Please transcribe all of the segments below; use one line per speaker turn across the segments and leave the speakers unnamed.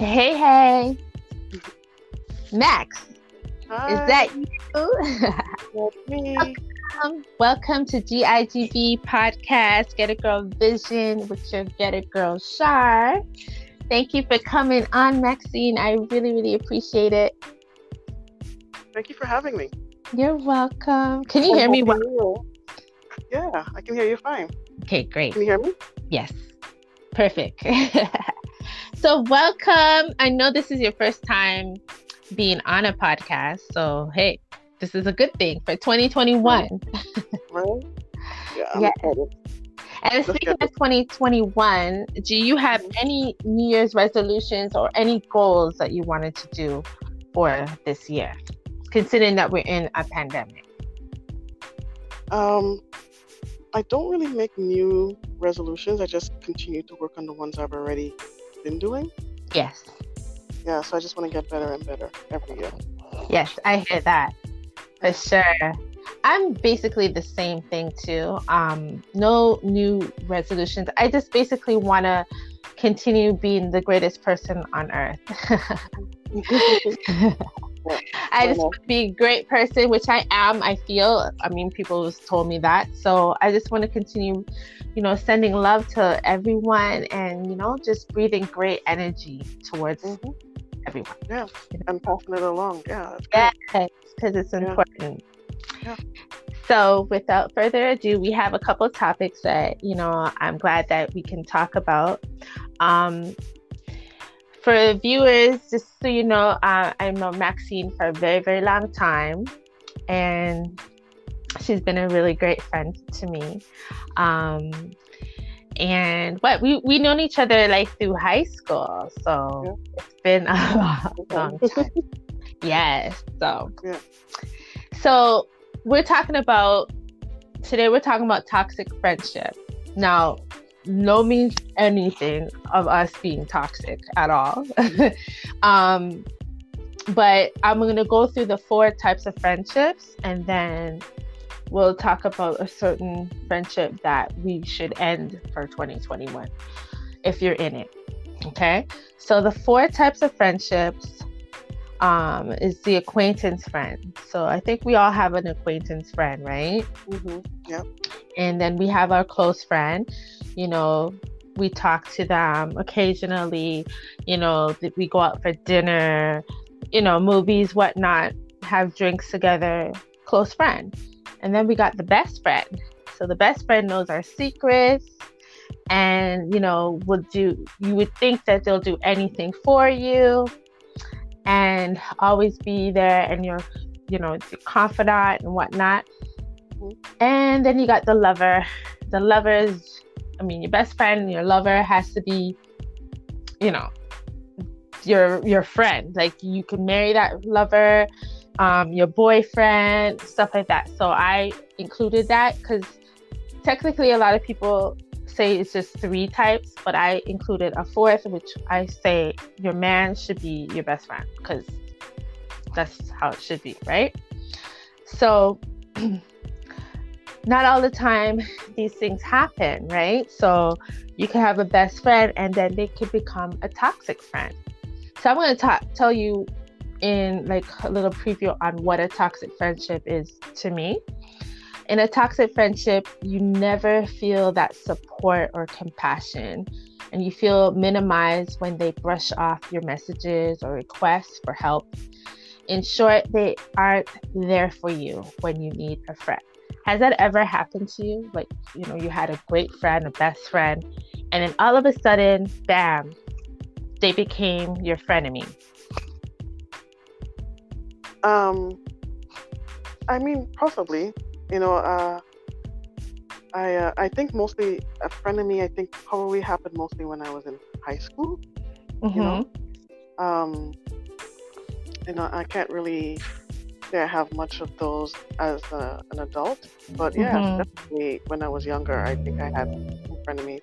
Hey, hey. Max,
Hi,
is that you? welcome, welcome to GIGB Podcast, Get a Girl Vision with your Get a Girl Shar. Thank you for coming on, Maxine. I really, really appreciate it.
Thank you for having me.
You're welcome. Can you hear me? well?
well? Yeah, I can hear you fine.
Okay, great.
Can you hear me?
Yes. Perfect. so, welcome. I know this is your first time being on a podcast. So, hey, this is a good thing for 2021.
Right? Yeah,
Yeah. And speaking of 2021, do you have any New Year's resolutions or any goals that you wanted to do for this year, considering that we're in a pandemic?
Um, I don't really make new resolutions. I just continue to work on the ones I've already been doing.
Yes.
Yeah, so I just want to get better and better every year.
Yes, I hear that for sure. I'm basically the same thing too. Um, no new resolutions. I just basically want to continue being the greatest person on earth. I just want to be a great person, which I am. I feel. I mean, people have told me that. So I just want to continue, you know, sending love to everyone, and you know, just breathing great energy towards
Mhm.
everyone.
Yeah, I'm passing it along. Yeah.
Yes, because it's important.
Yeah.
So, without further ado, we have a couple topics that you know I'm glad that we can talk about. Um, for viewers, just so you know, uh, I know Maxine for a very, very long time, and she's been a really great friend to me. Um, and what we we known each other like through high school, so it's been a long, long time. Yes. So,
Yeah.
so we're talking about today. We're talking about toxic friendship. Now, no means anything of us being toxic at all. um, but I'm going to go through the four types of friendships, and then we'll talk about a certain friendship that we should end for 2021 if you're in it. Okay. So the four types of friendships um, is the acquaintance friend. So I think we all have an acquaintance friend, right?
hmm Yep.
And then we have our close friend. You know, we talk to them occasionally. You know, we go out for dinner, you know, movies, whatnot, have drinks together. Close friend. And then we got the best friend. So the best friend knows our secrets and, you know, would do, you would think that they'll do anything for you and always be there and your you know your confidant and whatnot and then you got the lover the lover is i mean your best friend your lover has to be you know your your friend like you can marry that lover um your boyfriend stuff like that so i included that because technically a lot of people say it's just three types, but I included a fourth, which I say your man should be your best friend because that's how it should be, right? So, not all the time these things happen, right? So, you can have a best friend and then they could become a toxic friend. So, I'm going to talk, tell you in like a little preview on what a toxic friendship is to me in a toxic friendship, you never feel that support or compassion, and you feel minimized when they brush off your messages or requests for help. In short, they aren't there for you when you need a friend. Has that ever happened to you? Like, you know, you had a great friend, a best friend, and then all of a sudden, bam, they became your frenemy.
Um, I mean, possibly. You know, uh, I uh, I think mostly a friend of me. I think probably happened mostly when I was in high school. You know, um, you know, I can't really say I have much of those as a, an adult. But yeah,
Mhm.
definitely when I was younger, I think I had some frenemies.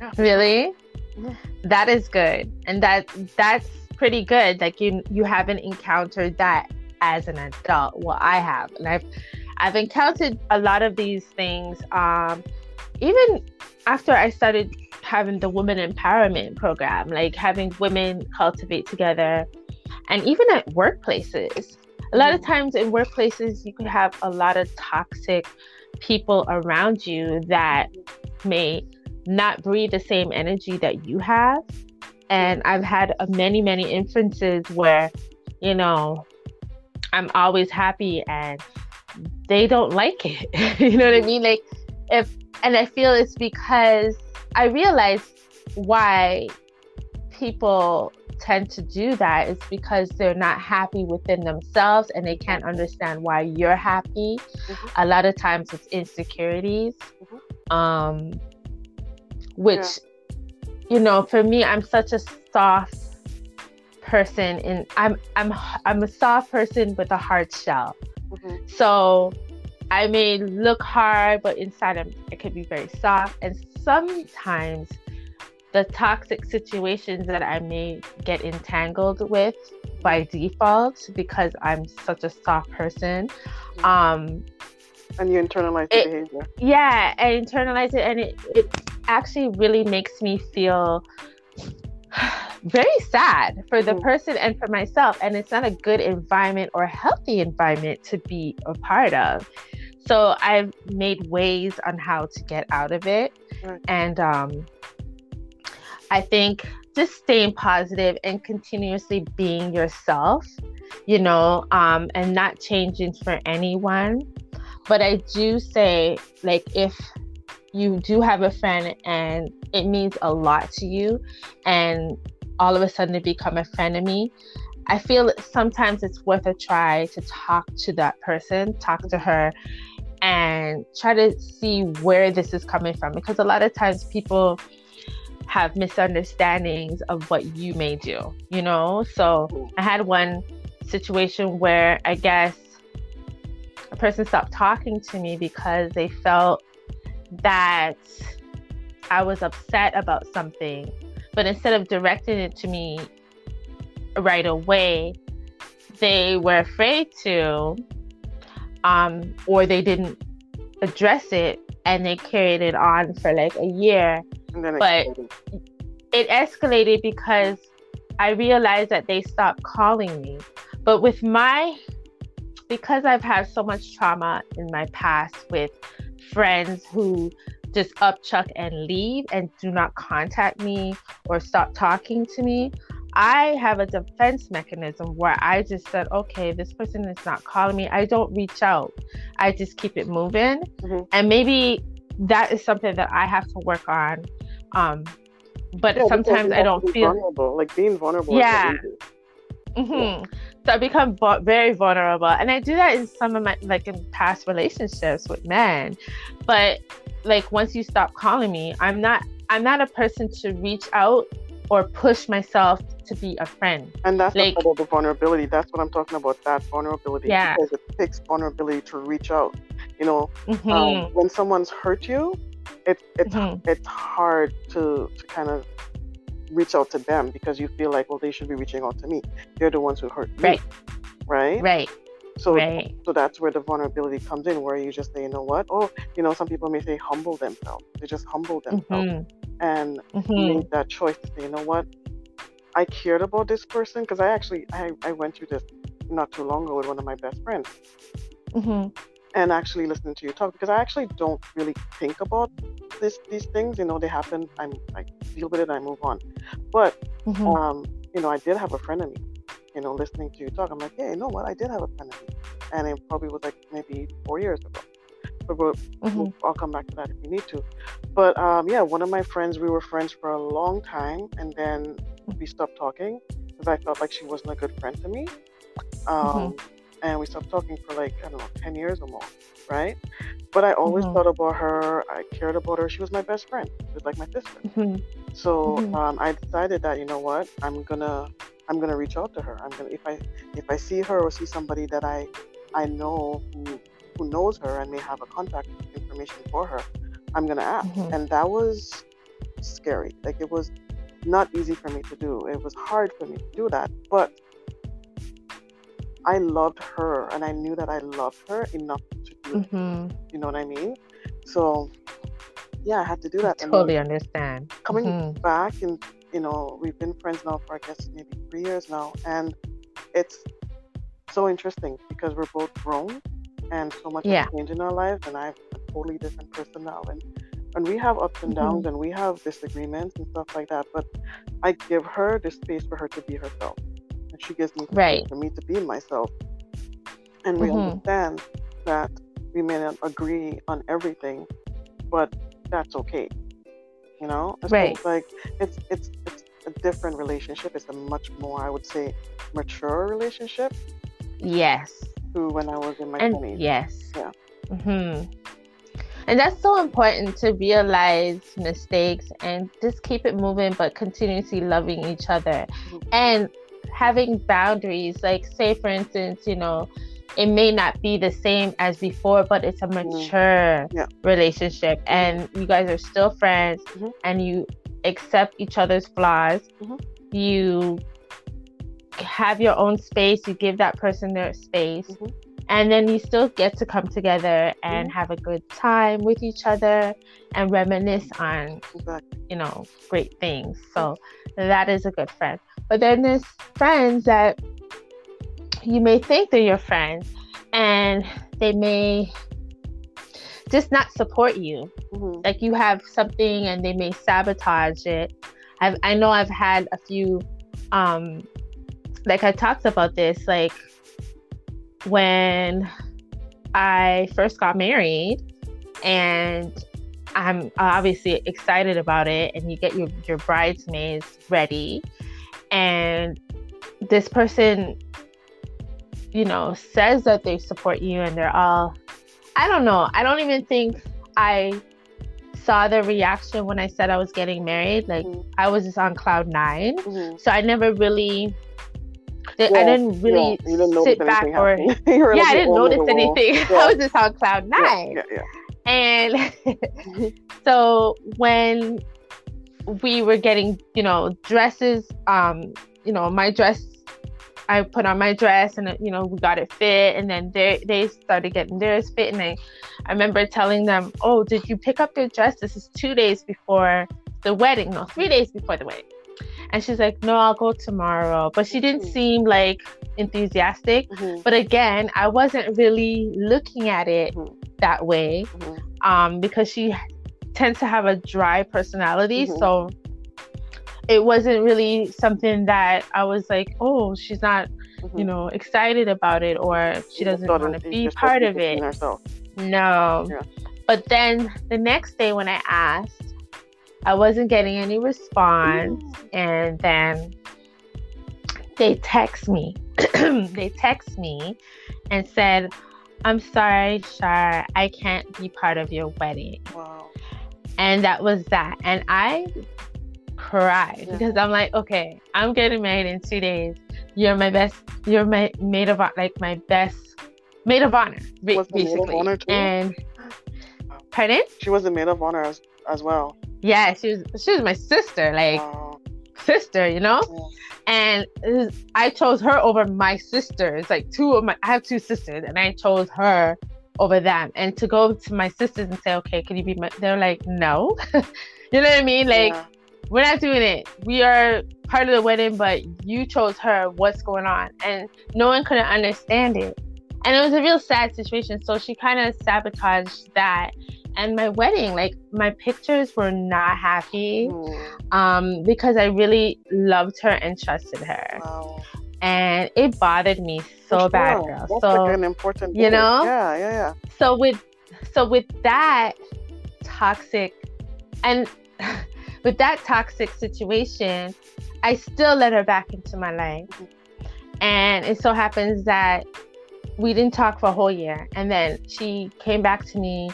Yeah.
Really?
Mhm.
That is good. And that that's pretty good. Like you you haven't encountered that as an adult. Well, I have. And I've I've encountered a lot of these things um even after I started having the women empowerment program, like having women cultivate together, and even at workplaces. A lot of mm-hmm. times in workplaces, you could have a lot of toxic people around you that may not breathe the same energy that you have. And I've had many, many instances where, you know, I'm always happy and they don't like it. you know what I mean? Like, if, and I feel it's because I realize why people tend to do that is because they're not happy within themselves and they can't understand why you're happy. Mm-hmm. A lot of times it's insecurities. Mm-hmm. Um, which yeah. you know, for me I'm such a soft person and I'm I'm I'm a soft person with a hard shell. Mm-hmm. So I may look hard, but inside I'm, I can be very soft. And sometimes the toxic situations that I may get entangled with by default because I'm such a soft person. Um,
and you internalize the behavior.
Yeah, I internalize it, and it, it actually really makes me feel very sad for the mm. person and for myself. And it's not a good environment or healthy environment to be a part of. So I've made ways on how to get out of it. Right. And um, I think just staying positive and continuously being yourself, you know, um, and not changing for anyone. But I do say, like, if you do have a friend and it means a lot to you, and all of a sudden it become a frenemy, I feel sometimes it's worth a try to talk to that person, talk to her, and try to see where this is coming from. Because a lot of times people have misunderstandings of what you may do, you know? So I had one situation where I guess a person stopped talking to me because they felt that I was upset about something. But instead of directing it to me right away, they were afraid to, um, or they didn't address it and they carried it on for like a year. But it escalated because I realized that they stopped calling me. But with my because I've had so much trauma in my past with friends who just upchuck and leave and do not contact me or stop talking to me, I have a defense mechanism where I just said, okay, this person is not calling me. I don't reach out. I just keep it moving. Mm-hmm. And maybe that is something that I have to work on. Um, but yeah, sometimes I don't feel
vulnerable. Like being vulnerable.
Yeah. Mm-hmm. So I become very vulnerable, and I do that in some of my like in past relationships with men. But like once you stop calling me, I'm not I'm not a person to reach out or push myself to be a friend.
And that's like, the vulnerability. That's what I'm talking about. That vulnerability.
Yeah.
Because it takes vulnerability to reach out. You know, mm-hmm. um, when someone's hurt you, it, it's mm-hmm. it's hard to to kind of reach out to them because you feel like, well, they should be reaching out to me. They're the ones who hurt me.
Right.
Right.
Right.
So,
right.
so that's where the vulnerability comes in, where you just say, you know what? Oh, you know, some people may say humble themselves. They just humble themselves mm-hmm. and mm-hmm. made that choice to say, you know what? I cared about this person because I actually I, I went through this not too long ago with one of my best friends. Mm-hmm and actually listening to you talk because I actually don't really think about this these things. You know, they happen. I'm I deal with it. I move on. But mm-hmm. um, you know, I did have a friend of me. You know, listening to you talk, I'm like, hey, you know what? I did have a friend of me, and it probably was like maybe four years ago. But we'll, mm-hmm. I'll come back to that if you need to. But um, yeah, one of my friends, we were friends for a long time, and then we stopped talking because I felt like she wasn't a good friend to me. Um, mm-hmm and we stopped talking for like I don't know, ten years or more, right? But I always mm-hmm. thought about her. I cared about her. She was my best friend. She was like my sister. Mm-hmm. So mm-hmm. Um, I decided that you know what, I'm gonna I'm gonna reach out to her. I'm gonna if I if I see her or see somebody that I I know who who knows her and may have a contact information for her, I'm gonna ask. Mm-hmm. And that was scary. Like it was not easy for me to do. It was hard for me to do that, but I loved her and I knew that I loved her enough to do mm-hmm. it. You know what I mean? So yeah, I had to do that.
I totally understand.
Coming mm-hmm. back and you know, we've been friends now for I guess maybe three years now, and it's so interesting because we're both grown and so much yeah. has changed in our lives, and I'm a totally different person now, and and we have ups and downs mm-hmm. and we have disagreements and stuff like that, but I give her the space for her to be herself, and she gives me
right.
for me to be myself, and we mm-hmm. understand that we may not agree on everything, but that's okay. You know,
right?
So like it's it's it's a different relationship. It's a much more, I would say, mature relationship.
Yes.
To when I was in my
twenties. Yes.
Yeah.
Hmm. And that's so important to realize mistakes and just keep it moving, but continuously loving each other mm-hmm. and having boundaries. Like, say, for instance, you know, it may not be the same as before, but it's a mm-hmm. mature
yeah.
relationship, and you guys are still friends, mm-hmm. and you accept each other's flaws.
Mm-hmm.
You have your own space. You give that person their space,
mm-hmm.
and then you still get to come together and mm-hmm. have a good time with each other and reminisce on,
exactly.
you know, great things. So that is a good friend. But then there's friends that you may think they're your friends and they may just not support you.
Mm-hmm.
Like you have something and they may sabotage it. I've, I know I've had a few, um, like I talked about this, like when I first got married and I'm obviously excited about it and you get your, your bridesmaids ready and this person you know, says that they support you and they're all, I don't know. I don't even think I saw the reaction when I said I was getting married. Like mm-hmm. I was just on cloud 9
mm-hmm.
so I never really. Did, well, I didn't really yeah, didn't sit back or yeah, I didn't notice anything. Yeah. I was just on cloud nine,
yeah, yeah,
and so when we were getting, you know, dresses, um, you know, my dress I put on my dress and you know we got it fit and then they they started getting theirs fit and I, I remember telling them oh did you pick up your dress this is two days before the wedding no three days before the wedding and she's like no I'll go tomorrow but she didn't mm-hmm. seem like enthusiastic
mm-hmm.
but again I wasn't really looking at it
mm-hmm.
that way
mm-hmm.
um because she tends to have a dry personality mm-hmm. so it wasn't really something that I was like, oh, she's not, mm-hmm. you know, excited about it or she doesn't want to be part of it. No.
Yeah.
But then the next day when I asked, I wasn't getting any response. Mm. And then they text me. they text me and said, I'm sorry, Shar, I can't be part of your wedding.
Wow.
And that was that. And I yeah. because I'm like, okay, I'm getting married in two days. You're my best. You're my maid of like my best maid of honor,
basically. Maid of honor too?
And pardon?
She was a maid of honor as, as well.
Yeah, she was. She was my sister, like wow. sister, you know.
Yeah.
And was, I chose her over my sisters. Like two of my, I have two sisters, and I chose her over them. And to go to my sisters and say, okay, can you be my? They're like, no. you know what I mean? Like. Yeah we're not doing it. We are part of the wedding, but you chose her. What's going on? And no one couldn't understand it. And it was a real sad situation. So she kind of sabotaged that. And my wedding, like my pictures were not happy
mm.
um, because I really loved her and trusted her.
Wow.
And it bothered me so sure. bad, girl.
That's
so
like an important,
you know,
yeah, yeah, yeah.
So with, so with that toxic, and with that toxic situation, I still let her back into my life. And it so happens that we didn't talk for a whole year. And then she came back to me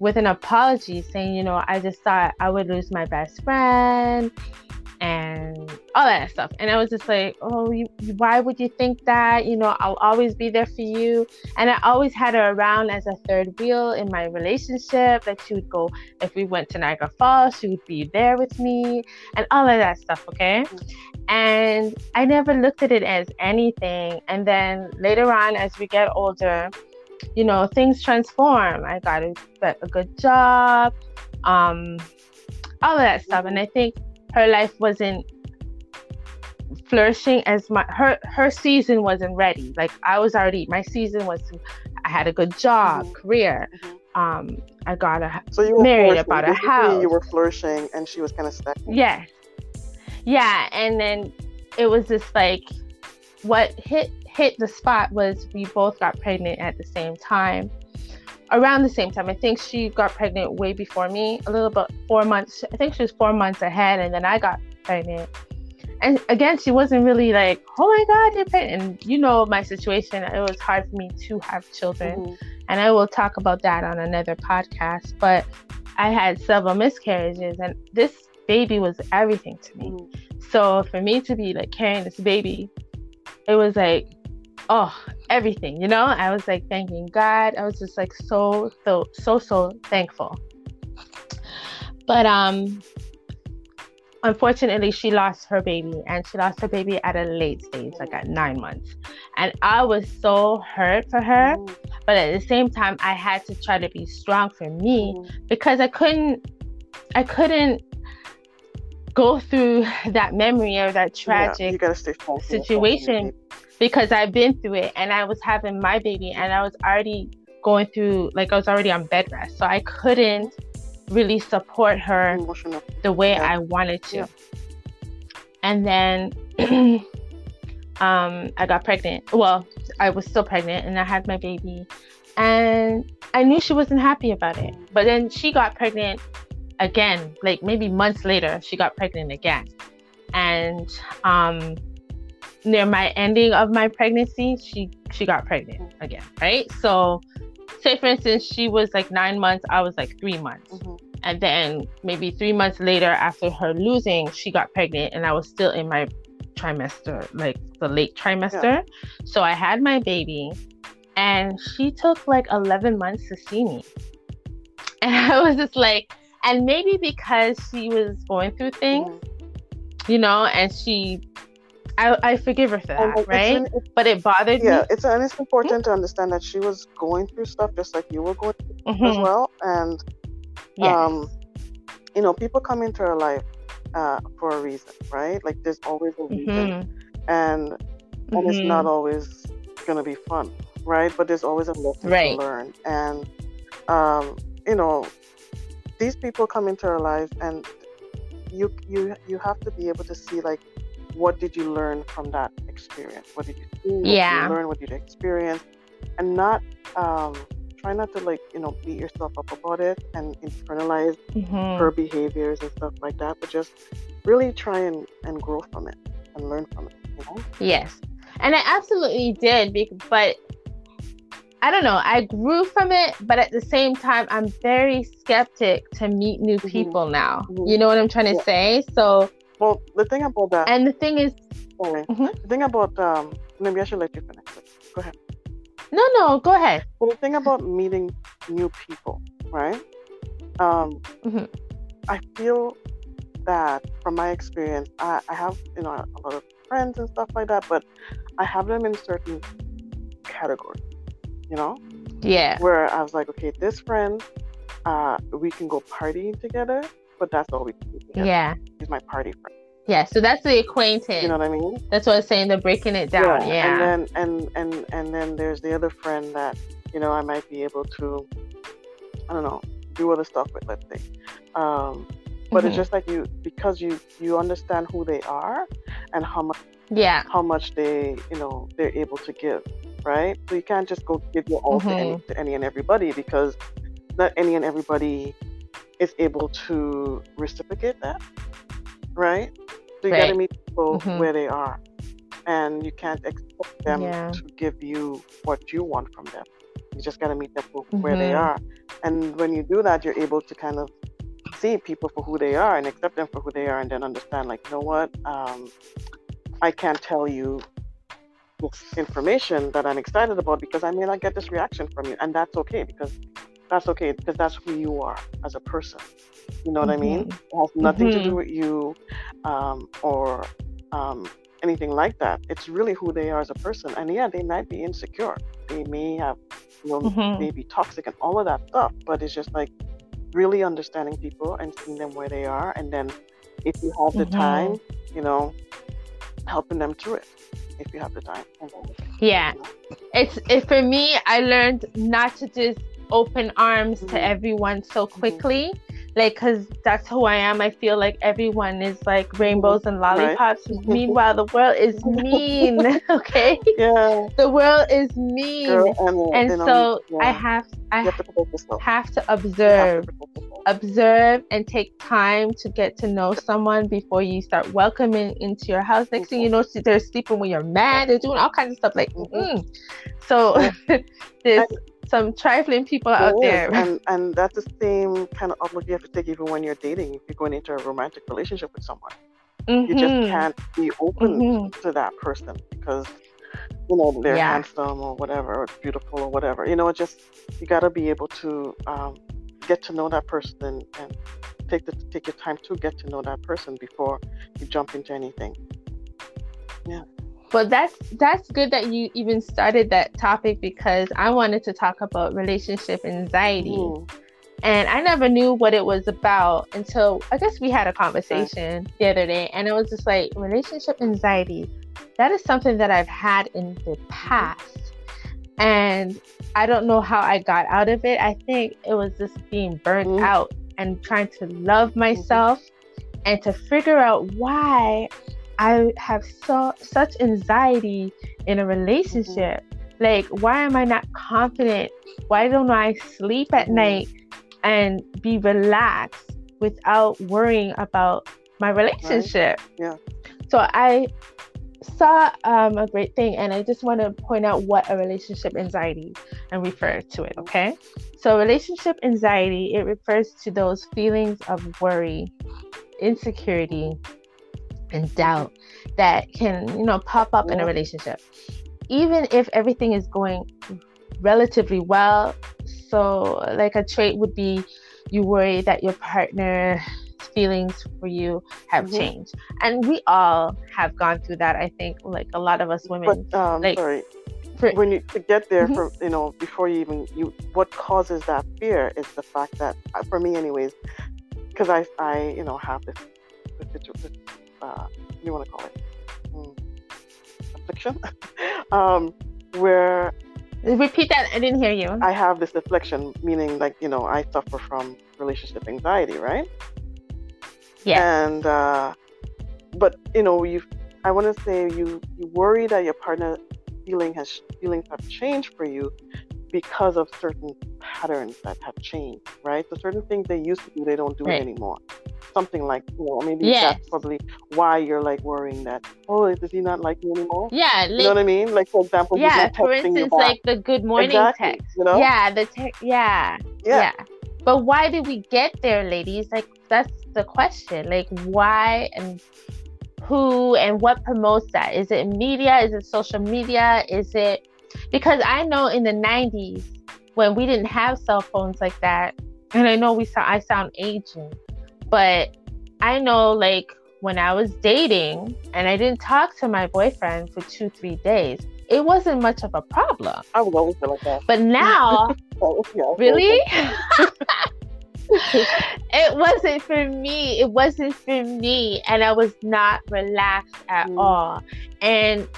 with an apology saying, you know, I just thought I would lose my best friend all that stuff. And I was just like, oh, you, why would you think that? You know, I'll always be there for you. And I always had her around as a third wheel in my relationship. Like she would go, if we went to Niagara Falls, she would be there with me and all of that stuff. Okay. And I never looked at it as anything. And then later on, as we get older, you know, things transform. I got a, a good job um, all of that stuff. And I think her life wasn't flourishing as my her her season wasn't ready. Like I was already my season was I had a good job, mm-hmm. career. Mm-hmm. Um, I got a so you were married, about a house.
You were flourishing, and she was kind of stuck.
Yes, yeah, and then it was just like what hit hit the spot was we both got pregnant at the same time around the same time. I think she got pregnant way before me, a little bit four months. I think she was four months ahead, and then I got pregnant. And again, she wasn't really like, "Oh my God, you're pregnant." And you know my situation; it was hard for me to have children, mm-hmm. and I will talk about that on another podcast. But I had several miscarriages, and this baby was everything to me. Mm-hmm. So for me to be like carrying this baby, it was like oh everything you know i was like thanking god i was just like so so so so thankful but um unfortunately she lost her baby and she lost her baby at a late stage like at nine months and i was so hurt for her but at the same time i had to try to be strong for me because i couldn't i couldn't go through that memory or that tragic
yeah,
situation because I've been through it and I was having my baby and I was already going through like I was already on bed rest. So I couldn't really support her Emotional. the way yeah. I wanted to. Yeah. And then um I got pregnant. Well, I was still pregnant and I had my baby and I knew she wasn't happy about it. But then she got pregnant again, like maybe months later, she got pregnant again. And um near my ending of my pregnancy, she she got pregnant again, right? So, say for instance, she was like nine months, I was like three months, mm-hmm. and then maybe three months later, after her losing, she got pregnant, and I was still in my trimester, like the late trimester. Yeah. So I had my baby, and she took like eleven months to see me, and I was just like, and maybe because she was going through things. Mm-hmm. You know, and she I, I forgive her for that, right? An, but it bothered
yeah, me. Yeah, it's and it's important mm-hmm. to understand that she was going through stuff just like you were going through mm-hmm. as well. And yes. um, you know, people come into our life uh, for a reason, right? Like there's always a reason, mm-hmm. and and it's not mm-hmm. always gonna be fun, right? But there's always a lesson right. to learn, and um, you know, these people come into our lives, and you you you have to be able to see like what did you learn from that experience? What did you see? What
yeah.
did you learn? What did you experience? And not um, try not to like you know beat yourself up about it and internalize mm-hmm. her behaviors and stuff like that, but just really try and, and grow from it and learn from it. You know?
Yes, and I absolutely did. But I don't know. I grew from it, but at the same time, I'm very skeptic to meet new mm-hmm. people mm-hmm. now. Mm-hmm. You know what I'm trying to yeah. say? So
well, the thing about that.
And the thing is.
Sorry. Mm-hmm. The thing about. Um, maybe I should let you finish. Go ahead.
No, no, go ahead.
Well, the thing about meeting new people, right? Um, mm-hmm. I feel that from my experience, I, I have, you know, a lot of friends and stuff like that, but I have them in certain categories, you know?
Yeah.
Where I was like, okay, this friend, uh, we can go partying together, but that's all we.
Yeah.
He's my party friend.
Yeah, so that's the acquaintance.
You know what I mean?
That's what I'm saying. They're breaking it down. Yeah. yeah.
And then and and and then there's the other friend that you know I might be able to, I don't know, do other stuff with. Let's say, um, but mm-hmm. it's just like you because you you understand who they are and how much
yeah
how much they you know they're able to give, right? So you can't just go give your all mm-hmm. to, any, mm-hmm. to any and everybody because not any and everybody is able to reciprocate that, right? So you right. got to meet people mm-hmm. where they are, and you can't expect them yeah. to give you what you want from them. You just got to meet them mm-hmm. where they mm-hmm. are, and when you do that, you're able to kind of see people for who they are and accept them for who they are, and then understand, like, you know what, um, I can't tell you this information that I'm excited about because I may not get this reaction from you, and that's okay because that's okay because that's who you are as a person. You know what mm-hmm. I mean? Mm-hmm. It has nothing mm-hmm. to do mm-hmm. with you um, or um, anything like that. It's really who they are as a person. And yeah, they might be insecure. They may have, you know, mm-hmm. maybe toxic and all of that stuff. But it's just like really understanding people and seeing them where they are, and then if you have the time, you know, helping them through it. If you have the time.
Yeah. It's it, for me. I learned not to just open arms to everyone so quickly. Like, cause that's who I am. I feel like everyone is like rainbows and lollipops. Meanwhile, the world is mean. okay,
Yeah,
the world is mean,
girl, and,
and so
yeah,
I have I
have to
have to
You have to
observe
protect yourself.
observe and take time to get to know someone before you start welcoming into your house. Next thing you know, they're sleeping when you're mad. They're doing all kinds of stuff like.
Mhm.
Mm. So there's some trifling people out
is,
there.
and and that's the same kind of outlook you have to take even when you're dating. If you're going into a romantic relationship with someone, you just
Mhm.
can't be open
Mhm.
to that person because you know they're
Yeah.
handsome or whatever, or beautiful or whatever. You know, just you got to be able to um, get to know that person and, and take the take your time to get to know that person before you jump into anything. Yeah.
But that's that's good that you even started that topic because I wanted to talk about relationship anxiety.
Mm.
and I never knew what it was about until I guess we had a conversation the other day, and it was just like relationship anxiety. That is something that I've had in the past, and I don't know how I got out of it. I think it was just being burnt
Mhm.
out and trying to love myself and to figure out why I have so such anxiety in a relationship. Like, why am I not confident? Why don't I sleep at
Mhm.
night and be relaxed without worrying about my relationship?
Yeah.
So I saw um, a great thing, and I just want to point out what a relationship anxiety and refer to it. Okay. So relationship anxiety it refers to those feelings of worry, insecurity, and doubt that can you know pop up in a relationship even if everything is going relatively well so like a trait would be you worry that your partner's feelings for you have
Mhm.
changed. And we all have gone through that i think like a lot of us women
But um,
like,
sorry,
for-
when you to get there
Mhm.
for you know before you even you what causes that fear is the fact that uh, for me anyways because I I you know have this this, this uh you want to call it? Mm, affliction. Um where
repeat that i didn't hear you.
I have this affliction meaning like you know I suffer from relationship anxiety right
yeah.
And uh but you know you i want to say you you worry that your partner feeling has feelings have changed for you because of certain patterns that have changed right? So certain things they used to do they don't do
Right.
it anymore. Something like you know maybe
Yes.
that's probably why you're like worrying that oh does he not like me anymore?
Yeah
you know what i mean? Like for example
yeah for instance like the good morning
exactly
text.
you know?
Yeah the text yeah.
yeah,
But why did we get there, ladies? Like that's the question. Like why and who and what promotes that? Is it media? Is it social media? Is it because I know in the 90s when we didn't have cell phones like that, and I know we sound I sound aging, but I know like when I was dating and I didn't talk to my boyfriend for two, three days, it wasn't much of a problem.
i would always feel like that
But now
yeah,
Really? it wasn't for me. It wasn't for me. And I was not relaxed at
Mm.
all. And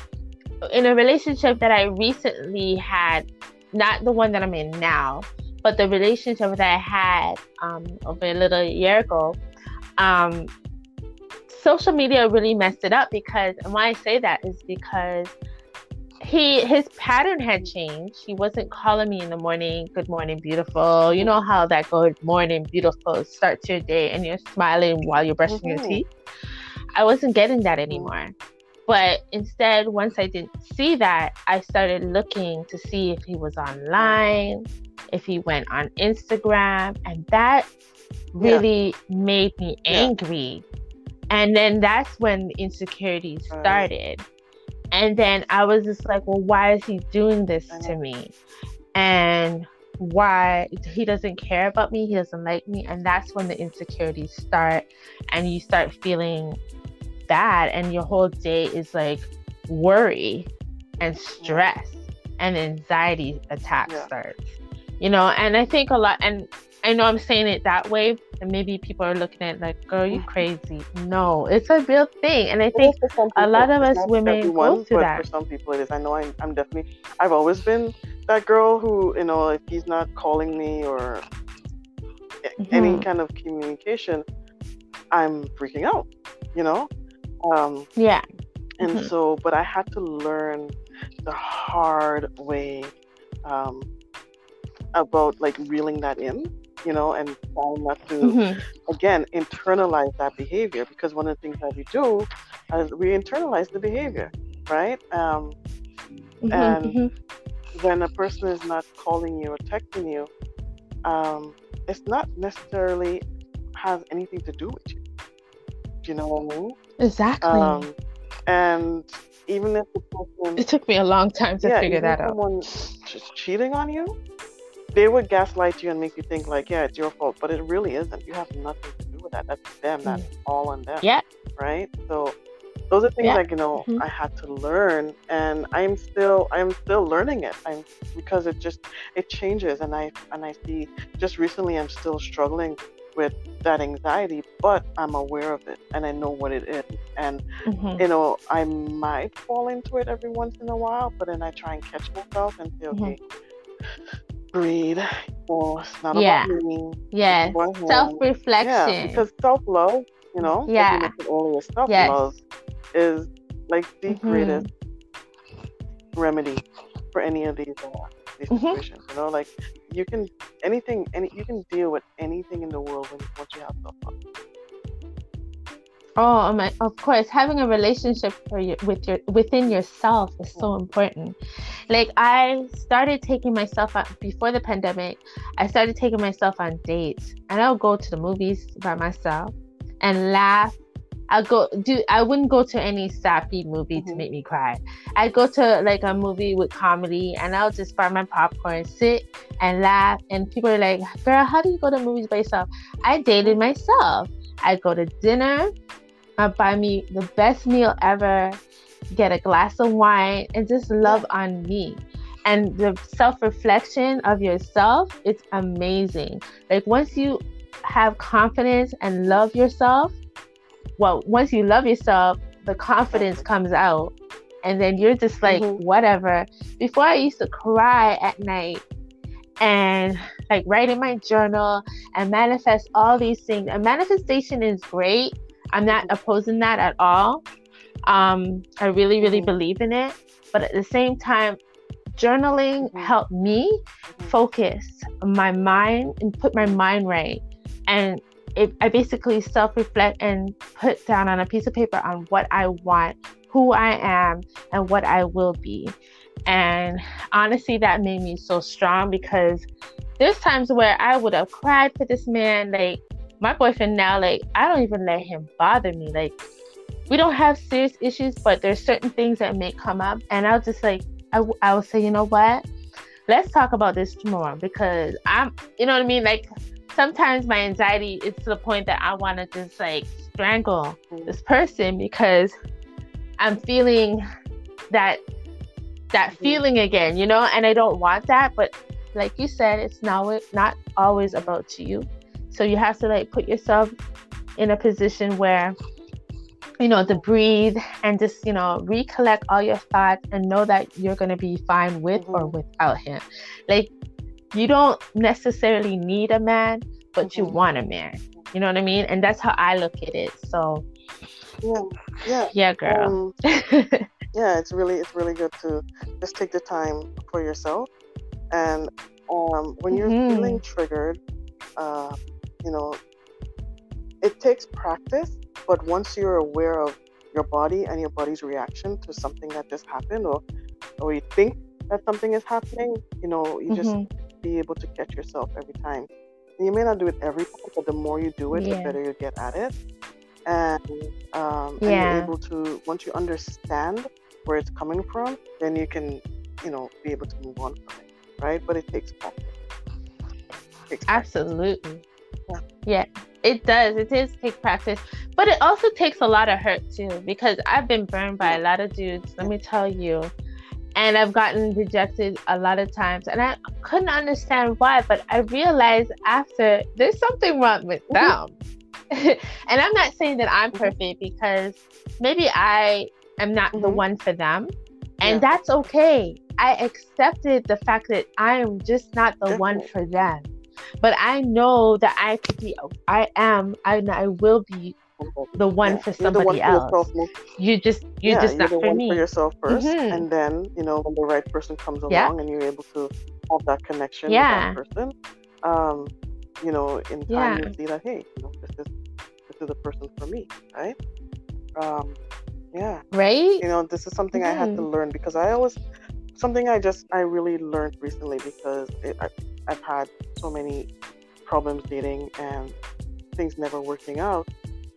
in a relationship that I recently had, not the one that I'm in now, but the relationship that I had um, over a little year ago, um, social media really messed it up because, and why I say that is because he his pattern had changed. He wasn't calling me in the morning, good morning, beautiful. You know how that good morning, beautiful starts your day and you're smiling while you're brushing your
Mhm.
teeth. I wasn't getting that anymore. But instead, once I didn't see that, I started looking to see if he was online, if he went on Instagram, and that
Yeah.
really made me
Yeah.
angry. And then that's when the insecurities started. And then I was just like, well, why is he doing this to me? And why he doesn't care about me, he doesn't like me. And that's when the insecurities start, and you start feeling bad, and your whole day is like worry and stress and anxiety attacks
Yeah.
starts. You know, and I think a lot, and I know I'm saying it that way, and maybe people are looking at it like, "Girl, you crazy." No, it's a real thing, and I think a lot of us women everyone, go through that.
For some people, it is. I know I'm, I'm definitely. I've always been that girl who, you know, if he's not calling me or mm-hmm. any kind of communication, I'm freaking out. You know. Um,
yeah.
And mm-hmm. so, but I had to learn the hard way um, about like reeling that in you know, and trying not to, mm-hmm. again, internalize that behavior because one of the things that we do is we internalize the behavior, right? Um, mm-hmm, and mm-hmm. when a person is not calling you or texting you, um, it's not necessarily has anything to do with you. Do you know what I mean?
Exactly. Um,
and even if the person,
it took me a long time to yeah, figure that out.
Someone just cheating on you, they would gaslight you and make you think like, yeah, it's your fault, but it really isn't. You have nothing to do with that. That's them. That's mm. all on them.
Yeah.
Right. So those are things yeah. like you know mm-hmm. I had to learn, and I'm still I'm still learning it. I'm because it just it changes, and I and I see just recently I'm still struggling with that anxiety, but I'm aware of it and I know what it is. And mm-hmm. you know, I might fall into it every once in a while, but then I try and catch myself and say, mm-hmm. okay. Mm-hmm breathe. Oh, it's not
yeah.
about me.
Yeah. Self reflection. Yeah,
because self love, you know,
yeah.
earlier, self love yes. is like the mm-hmm. greatest remedy for any of these uh, these mm-hmm. situations. You know, like you can anything, any you can deal with anything in the world when once you have self love.
Oh, my, of course, having a relationship for you, with your within yourself is so important. Like I started taking myself out before the pandemic. I started taking myself on dates, and I'll go to the movies by myself and laugh. I'll go do. I wouldn't go to any sappy movie mm-hmm. to make me cry. I go to like a movie with comedy, and I'll just buy my popcorn, sit and laugh. And people are like, "Girl, how do you go to movies by yourself?" I dated myself. I go to dinner buy me the best meal ever, get a glass of wine, and just love on me. And the self reflection of yourself, it's amazing. Like once you have confidence and love yourself, well, once you love yourself, the confidence comes out. And then you're just like, mm-hmm. whatever. Before I used to cry at night and like write in my journal and manifest all these things. And manifestation is great I'm not opposing that at all. Um, I really, really mm-hmm. believe in it. But at the same time, journaling mm-hmm. helped me mm-hmm. focus my mind and put my mind right. And it, I basically self reflect and put down on a piece of paper on what I want, who I am, and what I will be. And honestly, that made me so strong because there's times where I would have cried for this man, like my boyfriend now, like, I don't even let him bother me. Like, we don't have serious issues, but there's certain things that may come up. And I'll just like, I, I will say, you know what? Let's talk about this tomorrow because I'm, you know what I mean? Like, sometimes my anxiety is to the point that I want to just like strangle this person because I'm feeling that that mm-hmm. feeling again, you know, and I don't want that. But like you said, it's not not always about you. So you have to like put yourself in a position where you know to breathe and just you know recollect all your thoughts and know that you're going to be fine with mm-hmm. or without him like you don't necessarily need a man but mm-hmm. you want a man you know what i mean and that's how i look at it so
yeah yeah
yeah girl
um, yeah it's really it's really good to just take the time for yourself and um, when you're mm-hmm. feeling triggered uh, you know, it takes practice, but once you're aware of your body and your body's reaction to something that just happened or or you think that something is happening, you know, you mm-hmm. just be able to catch yourself every time. And you may not do it every time, but the more you do it, yeah. the better you get at it. And, um, yeah. and you're able to, once you understand where it's coming from, then you can, you know, be able to move on from it, right? But it takes practice.
It takes practice. Absolutely. Yeah, it does. It does take practice, but it also takes a lot of hurt too. Because I've been burned by a lot of dudes. Let me tell you, and I've gotten rejected a lot of times, and I couldn't understand why. But I realized after there's something wrong with them. and I'm not saying that I'm perfect because maybe I am not mm-hmm. the one for them, and yeah. that's okay. I accepted the fact that I am just not the Definitely. one for them. But I know that I could be, I am, I, I will be the one yeah. for somebody one else. For you just you're yeah, just you're not
the
for
one
me.
for yourself 1st mm-hmm. and then you know when the right person comes along yeah. and you're able to have that connection yeah. with that person. Um, you know, in time you see that hey, you know, this is this is the person for me, right? Um, yeah.
Right.
You know, this is something mm-hmm. I had to mm-hmm. learn because I always something I just I really learned recently because it, I, I've had so many problems dating and things never working out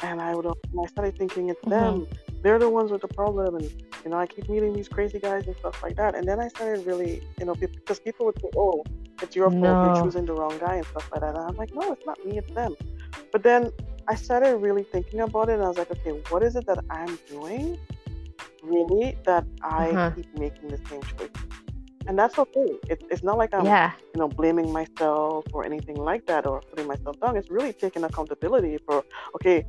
and I would, I started thinking it's mm-hmm. them. They're the ones with the problem, and you know, I keep meeting these crazy guys and stuff like that. And then I started really, you know, because people would say, "Oh, it's your fault no. you're choosing the wrong guy" and stuff like that. And I'm like, "No, it's not me, it's them." But then I started really thinking about it, and I was like, "Okay, what is it that I'm doing, really, that I uh-huh. keep making the same choice?" and that's okay. It, it's not like I'm, yeah. you know, blaming myself or anything like that or putting myself down. It's really taking accountability for, okay,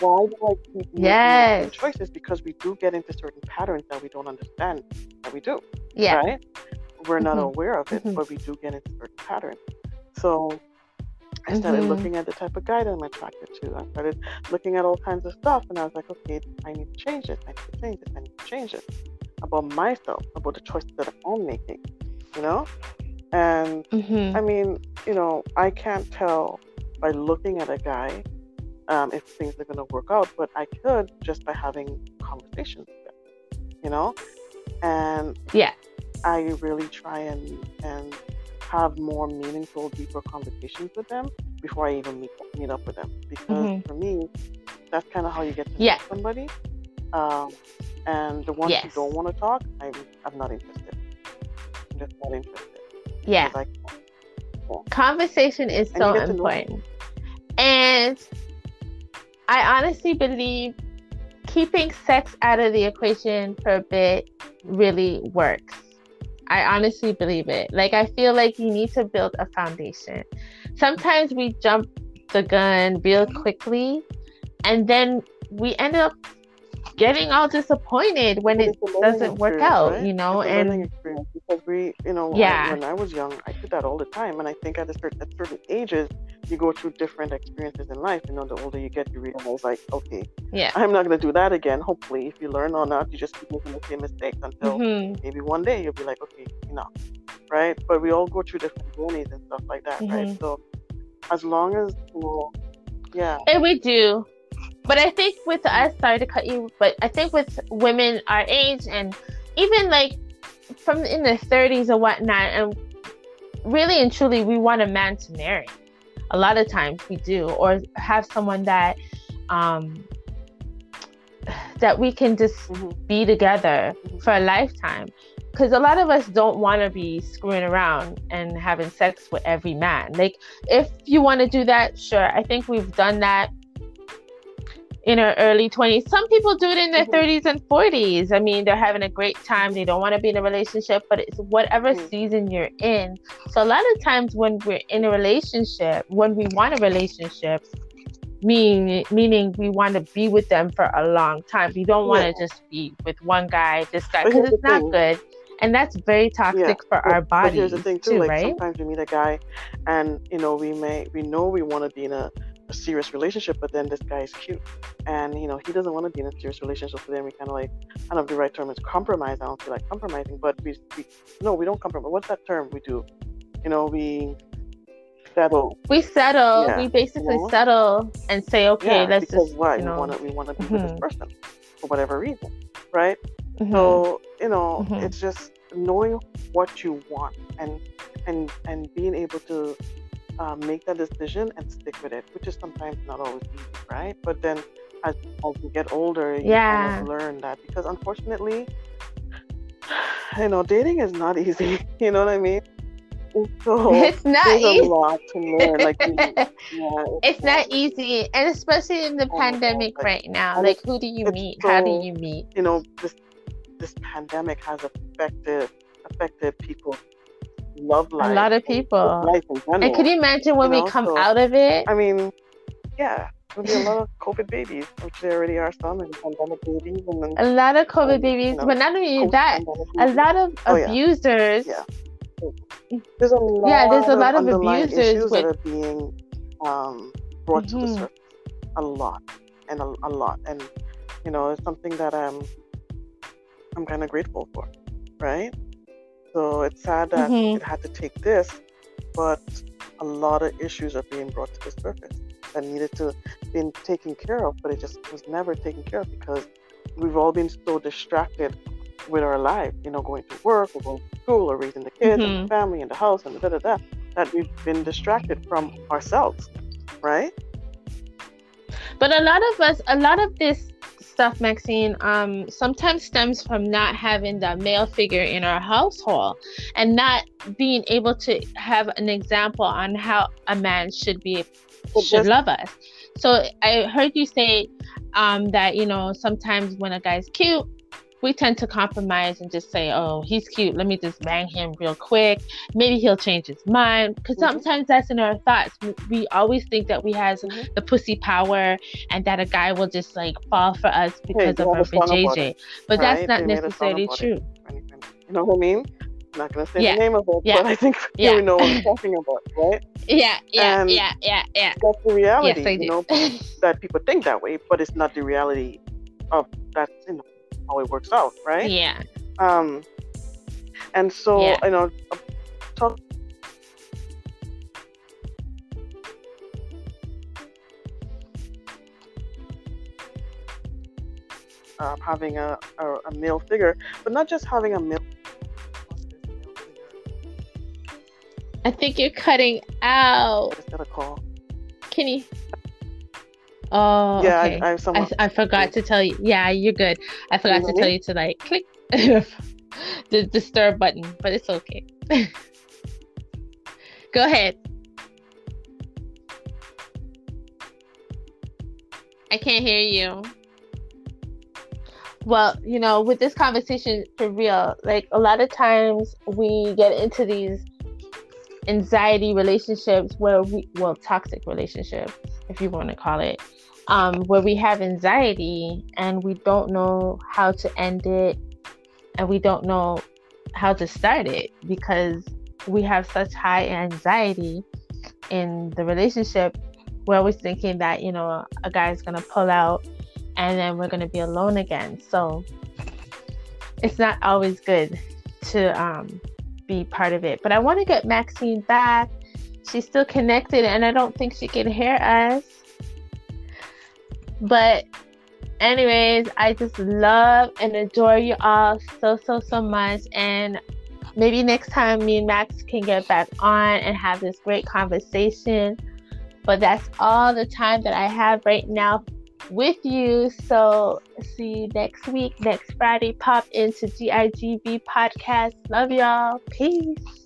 why do I keep yes. making choices? Because we do get into certain patterns that we don't understand that we do. Yeah. Right? We're not mm-hmm. aware of it, mm-hmm. but we do get into certain patterns. So I started mm-hmm. looking at the type of guy that I'm attracted to. I started looking at all kinds of stuff, and I was like, okay, I need to change this. I need to change it. I need to change this about myself, about the choices that I'm making. You know, and
mm-hmm.
I mean, you know, I can't tell by looking at a guy um, if things are going to work out, but I could just by having conversations with them, you know? And
yeah,
I really try and, and have more meaningful, deeper conversations with them before I even meet, meet up with them. Because mm-hmm. for me, that's kind of how you get to yeah. know somebody. Um, and the ones yes. who don't want to talk, I'm, I'm not interested. I'm just not interested.
Yeah. Like, yeah. Conversation is so important. And I honestly believe keeping sex out of the equation for a bit really works. I honestly believe it. Like, I feel like you need to build a foundation. Sometimes we jump the gun real quickly, and then we end up getting all disappointed when it doesn't work out, right? you know.
And experience because we, you know, yeah. I, when I was young, I did that all the time, and I think at a certain, at certain ages, you go through different experiences in life. You know, the older you get, you realize like, okay,
yeah,
I'm not gonna do that again. Hopefully, if you learn or not, you just keep making the same mistakes until mm-hmm. maybe one day you'll be like, okay, enough, right? But we all go through different journeys and stuff like that, mm-hmm. right? So as long as you know, yeah,
and we do but I think with us, sorry to cut you, but I think with women our age and even like from in the 30s or whatnot, and really and truly, we want a man to marry. A lot of times we do, or have someone that um, that we can just mm-hmm. be together for a lifetime. Because a lot of us don't want to be screwing around and having sex with every man. Like, if you want to do that, sure. I think we've done that in our early 20s. Some people do it in their mm-hmm. 30s and 40s. I mean, they're having a great time. They don't want to be in a relationship, but it's whatever mm-hmm. season you're in. So a lot of times when we're in a relationship, when we want a relationship, meaning meaning we want to be with them for a long time. We don't want to yeah. just be with one guy, this guy, because it's not good. And that's very toxic yeah. for but, our bodies. But here's the thing too, too like right?
sometimes we meet a guy and you know, we may we know we want to be in a a serious relationship, but then this guy is cute, and you know he doesn't want to be in a serious relationship. So then we kind of like, I don't know if the right term is compromise. I don't feel like compromising, but we, we no, we don't compromise. What's that term we do? You know, we settle.
We settle. Yeah. We basically you know? settle and say, okay, yeah, let's
because
just.
Why?
You know,
we want to we want to be mm-hmm. with this mm-hmm. person for whatever reason, right? Mm-hmm. So you know, mm-hmm. it's just knowing what you want and and and being able to um, make that decision and stick with it, which is sometimes not always easy, right? But then as, as you get older, you yeah. kind of learn that because unfortunately, you know, dating is not easy. You know what I mean?
So it's not easy.
a lot to learn. Like, yeah,
it's, it's not easy, and especially in the oh pandemic like, right now. Like, who do you meet? So, How do you meet?
You know, this this pandemic has affected affected people's love life.
A lot of people.
Life in general.
And could you imagine when
you know,
we come
so,
out of it?
I mean, yeah, there'll be a lot of COVID babies, which there already are some, and pandemic babies, and then
a lot of COVID
and,
babies,
you know,
but not only that, a lot of
Oh,
abusers.
Yeah. There's a lot.
Yeah, there's a lot of
underlying
abusers
issues that are being um, brought to the
Mhm.
surface. A lot, and a, a lot, and you know, it's something that I'm I'm kind of grateful for, right? So it's sad that
Mhm.
it had to take this, but a lot of issues are being brought to the surface that needed to been taken care of, but it just was never taken care of because we've all been so distracted with our life, you know, going to work or going to school or raising the kids and
Mhm.
the family and the house and da da da, that we've been distracted from ourselves, right?
But a lot of us, a lot of this stuff, Maxine, um, sometimes stems from not having the male figure in our household and not being able to have an example on how a man should be should love us. So I heard you say um, that you know sometimes when a guy's cute, we tend to compromise and just say, "Oh, he's cute. Let me just bang him real quick. Maybe he'll change his mind." Because
Mhm.
sometimes that's in our thoughts. We, always think that we has
Mhm.
the pussy power and that a guy will just like fall for us because
they
of our JJ. But that's not
They made a song
necessarily true.
You know what I mean? I'm not gonna say
Yeah.
the name of it,
Yeah.
but I think
Yeah.
you know what I'm talking about, right?
Yeah, yeah,
And-
yeah, yeah, yeah.
That's the reality,
Yes,
you know, that people think that way, but it's not the reality of that, you know how it works out, right?
yeah.
Um, and so
Yeah.
you know, talk. Uh, having a, a, a male figure, but not just having a male.
I think you're cutting out.
Just got a call.
Can you? Oh,
yeah,
okay.
I, I have someone.
I, I forgot to tell you. Yeah, you're good. I forgot to tell you to like click the disturb button, but it's okay. Go ahead. I can't hear you. Well, you know, with this conversation for real, like a lot of times we get into these anxiety relationships where we, well, toxic relationships, if you want to call it, um, where we have anxiety and we don't know how to end it and we don't know how to start it because we have such high anxiety in the relationship. We're always thinking that, you know, a guy's to pull out and then we're to be alone again. So it's not always good to um, be part of it. But I want to get Maxine back. She's still connected and I don't think she can hear us. But anyways, I just love and adore you all so so so much and maybe next time me and Max can get back on and have this great conversation. But that's all the time that I have right now with you. So see you next week, next Friday. Pop into GIGB podcast. Love y'all. Peace.